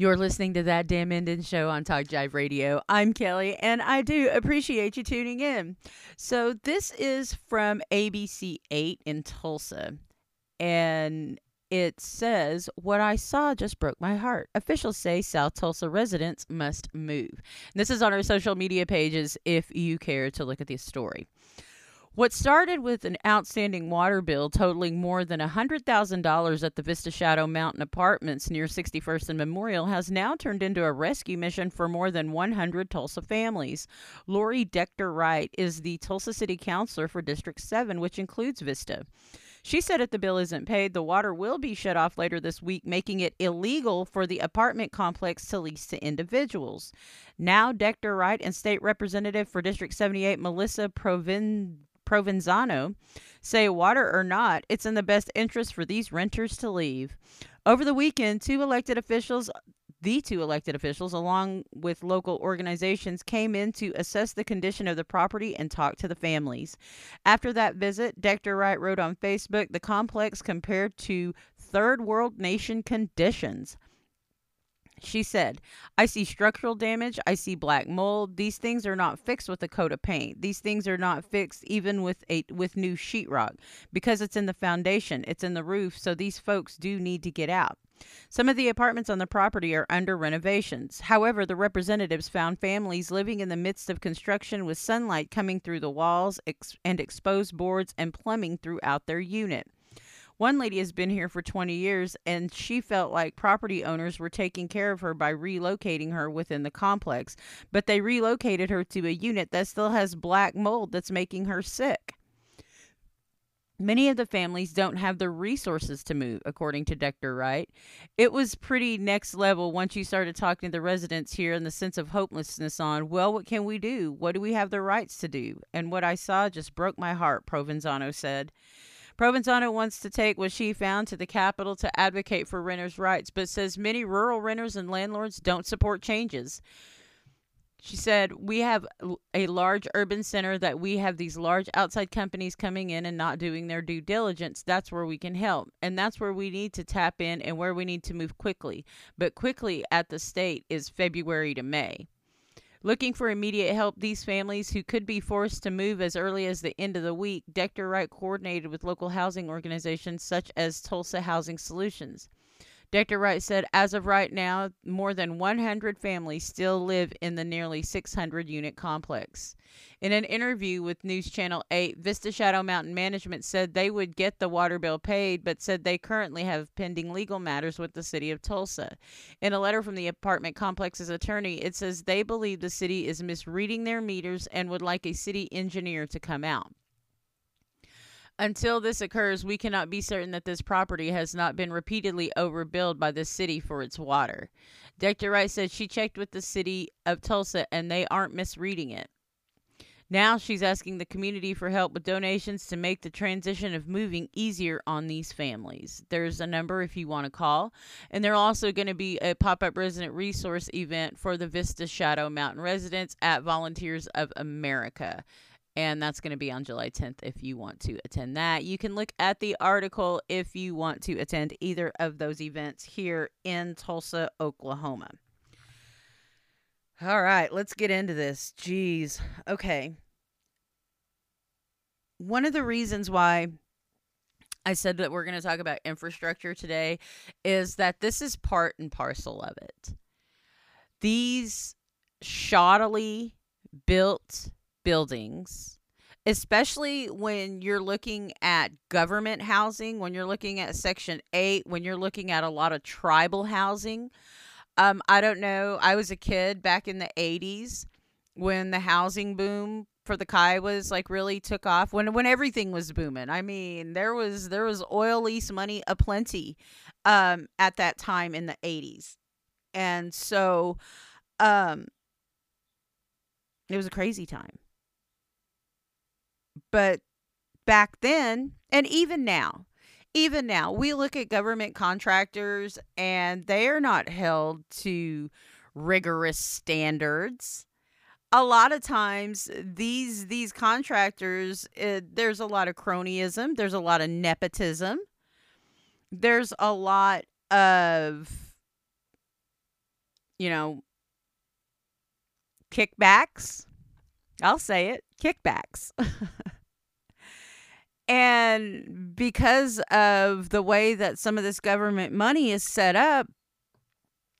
You're listening to that damn Indian show on Talk Jive Radio. I'm Kelly, and I do appreciate you tuning in. So this is from ABC 8 in Tulsa, and it says, What I saw just broke my heart. Officials say South Tulsa residents must move. This is on our social media pages if you care to look at this story. What started with an outstanding water bill totaling more than $100,000 at the Vista Shadow Mountain Apartments near 61st and Memorial has now turned into a rescue mission for more than 100 Tulsa families. Lori Decter Wright is the Tulsa City Councilor for District 7, which includes Vista. She said if the bill isn't paid, the water will be shut off later this week, making it illegal for the apartment complex to lease to individuals. Now, Decter Wright and State Representative for District 78, Melissa Provin. Provenzano say, water or not, it's in the best interest for these renters to leave. Over the weekend, two elected officials, the two elected officials, along with local organizations, came in to assess the condition of the property and talk to the families. After that visit, Decter Wright wrote on Facebook the complex compared to third world nation conditions. She said, I see structural damage. I see black mold. These things are not fixed with a coat of paint. These things are not fixed even with a with new sheetrock because it's in the foundation, it's in the roof, so these folks do need to get out. Some of the apartments on the property are under renovations. However, the representatives found families living in the midst of construction with sunlight coming through the walls ex- and exposed boards and plumbing throughout their unit. One lady has been here for 20 years and she felt like property owners were taking care of her by relocating her within the complex, but they relocated her to a unit that still has black mold that's making her sick. Many of the families don't have the resources to move, according to Decter Wright. It was pretty next level once you started talking to the residents here and the sense of hopelessness on, well, what can we do? What do we have the rights to do? And what I saw just broke my heart, Provenzano said. Provenzano wants to take what she found to the Capitol to advocate for renters' rights, but says many rural renters and landlords don't support changes. She said, We have a large urban center that we have these large outside companies coming in and not doing their due diligence. That's where we can help. And that's where we need to tap in and where we need to move quickly. But quickly at the state is February to May. Looking for immediate help, these families who could be forced to move as early as the end of the week, Decter Wright coordinated with local housing organizations such as Tulsa Housing Solutions. Decter Wright said, as of right now, more than 100 families still live in the nearly 600 unit complex. In an interview with News Channel 8, Vista Shadow Mountain Management said they would get the water bill paid, but said they currently have pending legal matters with the city of Tulsa. In a letter from the apartment complex's attorney, it says they believe the city is misreading their meters and would like a city engineer to come out. Until this occurs, we cannot be certain that this property has not been repeatedly overbilled by the city for its water. Dr. Wright said she checked with the city of Tulsa and they aren't misreading it. Now she's asking the community for help with donations to make the transition of moving easier on these families. There's a number if you want to call. And there's also going to be a pop up resident resource event for the Vista Shadow Mountain residents at Volunteers of America and that's going to be on July 10th if you want to attend that. You can look at the article if you want to attend either of those events here in Tulsa, Oklahoma. All right, let's get into this. Jeez. Okay. One of the reasons why I said that we're going to talk about infrastructure today is that this is part and parcel of it. These shoddily built buildings, especially when you're looking at government housing, when you're looking at Section 8, when you're looking at a lot of tribal housing. Um, I don't know. I was a kid back in the 80s when the housing boom for the Kiowas like really took off when when everything was booming. I mean, there was there was oil lease money aplenty um at that time in the 80s. And so um it was a crazy time. But back then, and even now, even now, we look at government contractors and they are not held to rigorous standards. A lot of times these these contractors uh, there's a lot of cronyism, there's a lot of nepotism. There's a lot of you know, kickbacks. I'll say it kickbacks. and because of the way that some of this government money is set up,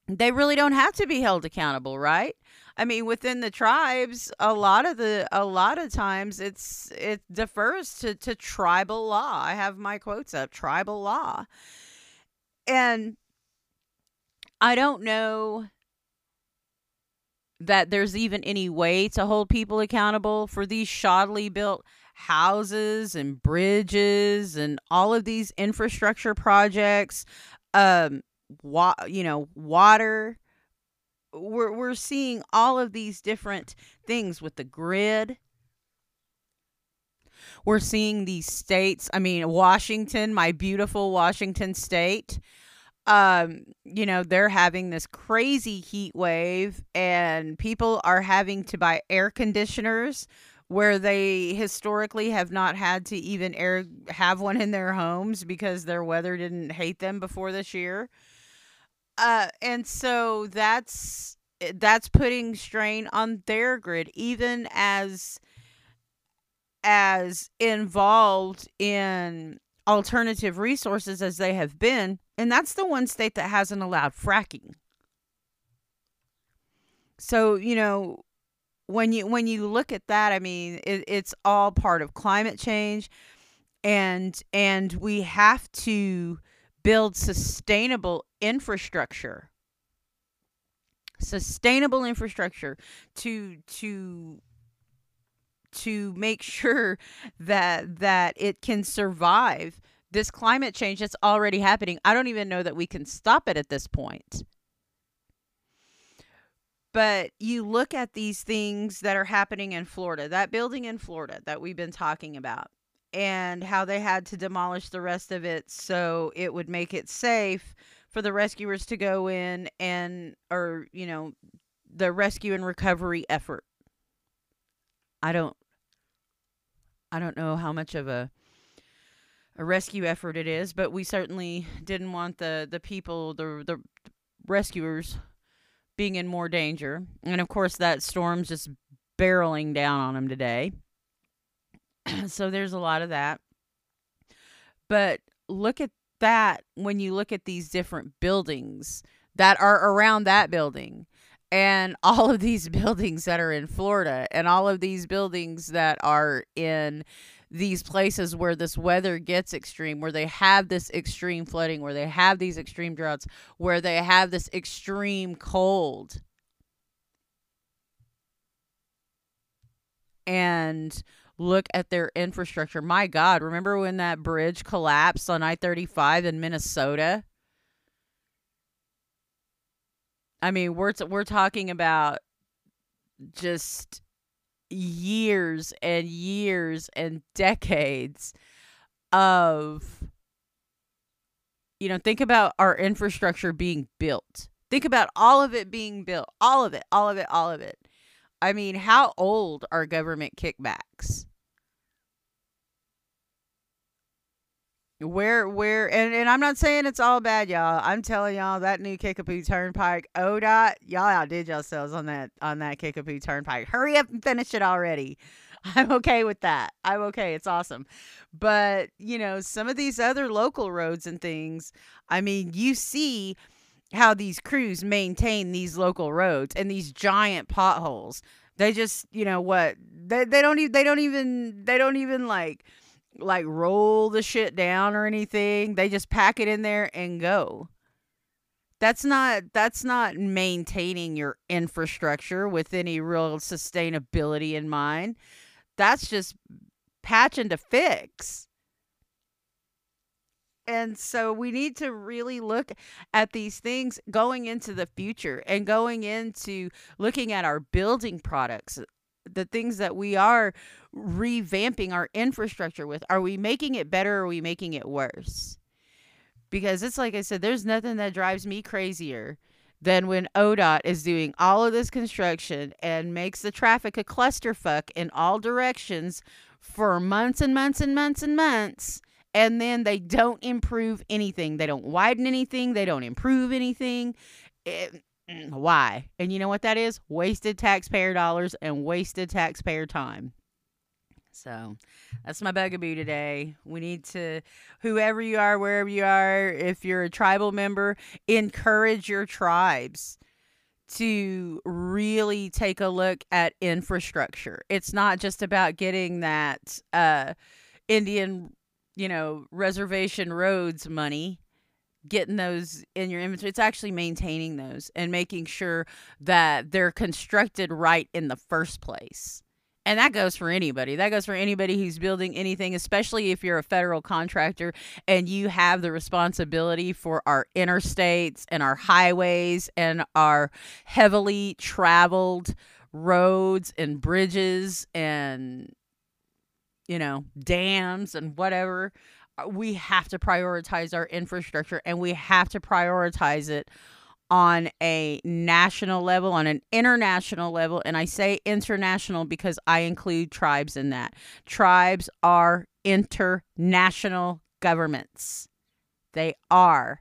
they really don't have to be held accountable, right? I mean, within the tribes, a lot of the a lot of times it's it defers to to tribal law. I have my quotes up, tribal law. And I don't know that there's even any way to hold people accountable for these shoddily built houses and bridges and all of these infrastructure projects um wa- you know water. We're we're seeing all of these different things with the grid. We're seeing these states i mean washington my beautiful washington state um you know they're having this crazy heat wave and people are having to buy air conditioners where they historically have not had to even air have one in their homes because their weather didn't hate them before this year. Uh and so that's that's putting strain on their grid even as as involved in alternative resources as they have been and that's the one state that hasn't allowed fracking. So, you know, when you when you look at that, I mean, it, it's all part of climate change and and we have to build sustainable infrastructure sustainable infrastructure to to to make sure that that it can survive this climate change that's already happening, I don't even know that we can stop it at this point. But you look at these things that are happening in Florida, that building in Florida that we've been talking about, and how they had to demolish the rest of it so it would make it safe for the rescuers to go in and, or, you know, the rescue and recovery effort. I don't, I don't know how much of a a rescue effort it is, but we certainly didn't want the the people, the the rescuers, being in more danger. And of course, that storm's just barreling down on them today. so there's a lot of that. But look at that when you look at these different buildings that are around that building and all of these buildings that are in Florida and all of these buildings that are in these places where this weather gets extreme, where they have this extreme flooding, where they have these extreme droughts, where they have this extreme cold. And look at their infrastructure. My God, remember when that bridge collapsed on I 35 in Minnesota? I mean, we're, t- we're talking about just years and years and decades of you know think about our infrastructure being built. Think about all of it being built all of it all of it all of it. I mean how old are government kickbacks Where where and, and I'm not saying it's all bad, y'all. I'm telling y'all that new Kickapoo Turnpike, ODOT, y'all outdid yourselves on that on that Kickapoo Turnpike. Hurry up and finish it already. I'm okay with that. I'm okay. It's awesome. But, you know, some of these other local roads and things, I mean, you see how these crews maintain these local roads and these giant potholes. They just, you know what? They they don't even they don't even they don't even like like roll the shit down or anything. They just pack it in there and go. That's not that's not maintaining your infrastructure with any real sustainability in mind. That's just patching to fix. And so we need to really look at these things going into the future and going into looking at our building products the things that we are revamping our infrastructure with. Are we making it better or are we making it worse? Because it's like i said there's nothing that drives me crazier than when odot is doing all of this construction and makes the traffic a clusterfuck in all directions for months and months and months and months and then they don't improve anything. They don't widen anything. They don't improve anything. It, why? And you know what that is? Wasted taxpayer dollars and wasted taxpayer time. So that's my bugaboo today. We need to, whoever you are, wherever you are, if you're a tribal member, encourage your tribes to really take a look at infrastructure. It's not just about getting that uh, Indian, you know, reservation roads money, getting those in your inventory. It's actually maintaining those and making sure that they're constructed right in the first place. And that goes for anybody. That goes for anybody who's building anything, especially if you're a federal contractor and you have the responsibility for our interstates and our highways and our heavily traveled roads and bridges and, you know, dams and whatever. Uh, we have to prioritize our infrastructure and we have to prioritize it on a national level, on an international level. And I say international because I include tribes in that. Tribes are international governments, they are.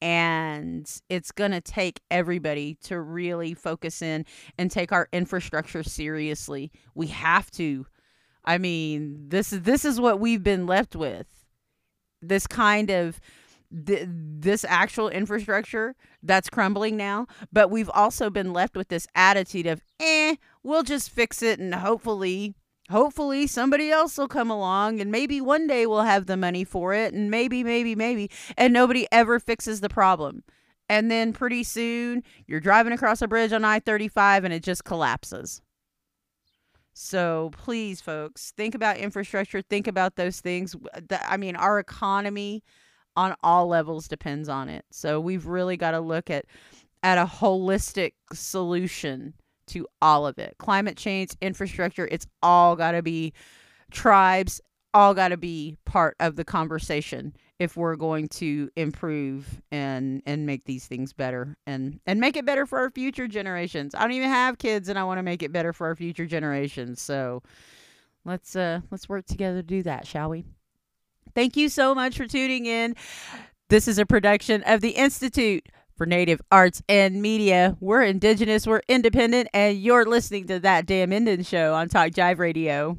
And it's going to take everybody to really focus in and take our infrastructure seriously. We have to. I mean, this is this is what we've been left with. This kind of th- this actual infrastructure that's crumbling now, but we've also been left with this attitude of, eh, we'll just fix it and hopefully hopefully somebody else will come along and maybe one day we'll have the money for it and maybe maybe maybe and nobody ever fixes the problem and then pretty soon you're driving across a bridge on I-35 and it just collapses so please folks think about infrastructure think about those things i mean our economy on all levels depends on it. So we've really got to look at at a holistic solution to all of it. Climate change, infrastructure, it's all got to be tribes, all got to be part of the conversation if we're going to improve and and make these things better and and make it better for our future generations. I don't even have kids and I want to make it better for our future generations. So let's uh let's work together to do that, shall we? Thank you so much for tuning in. This is a production of the Institute for Native Arts and Media. We're indigenous, we're independent, and you're listening to that damn Indian show on Talk Jive Radio.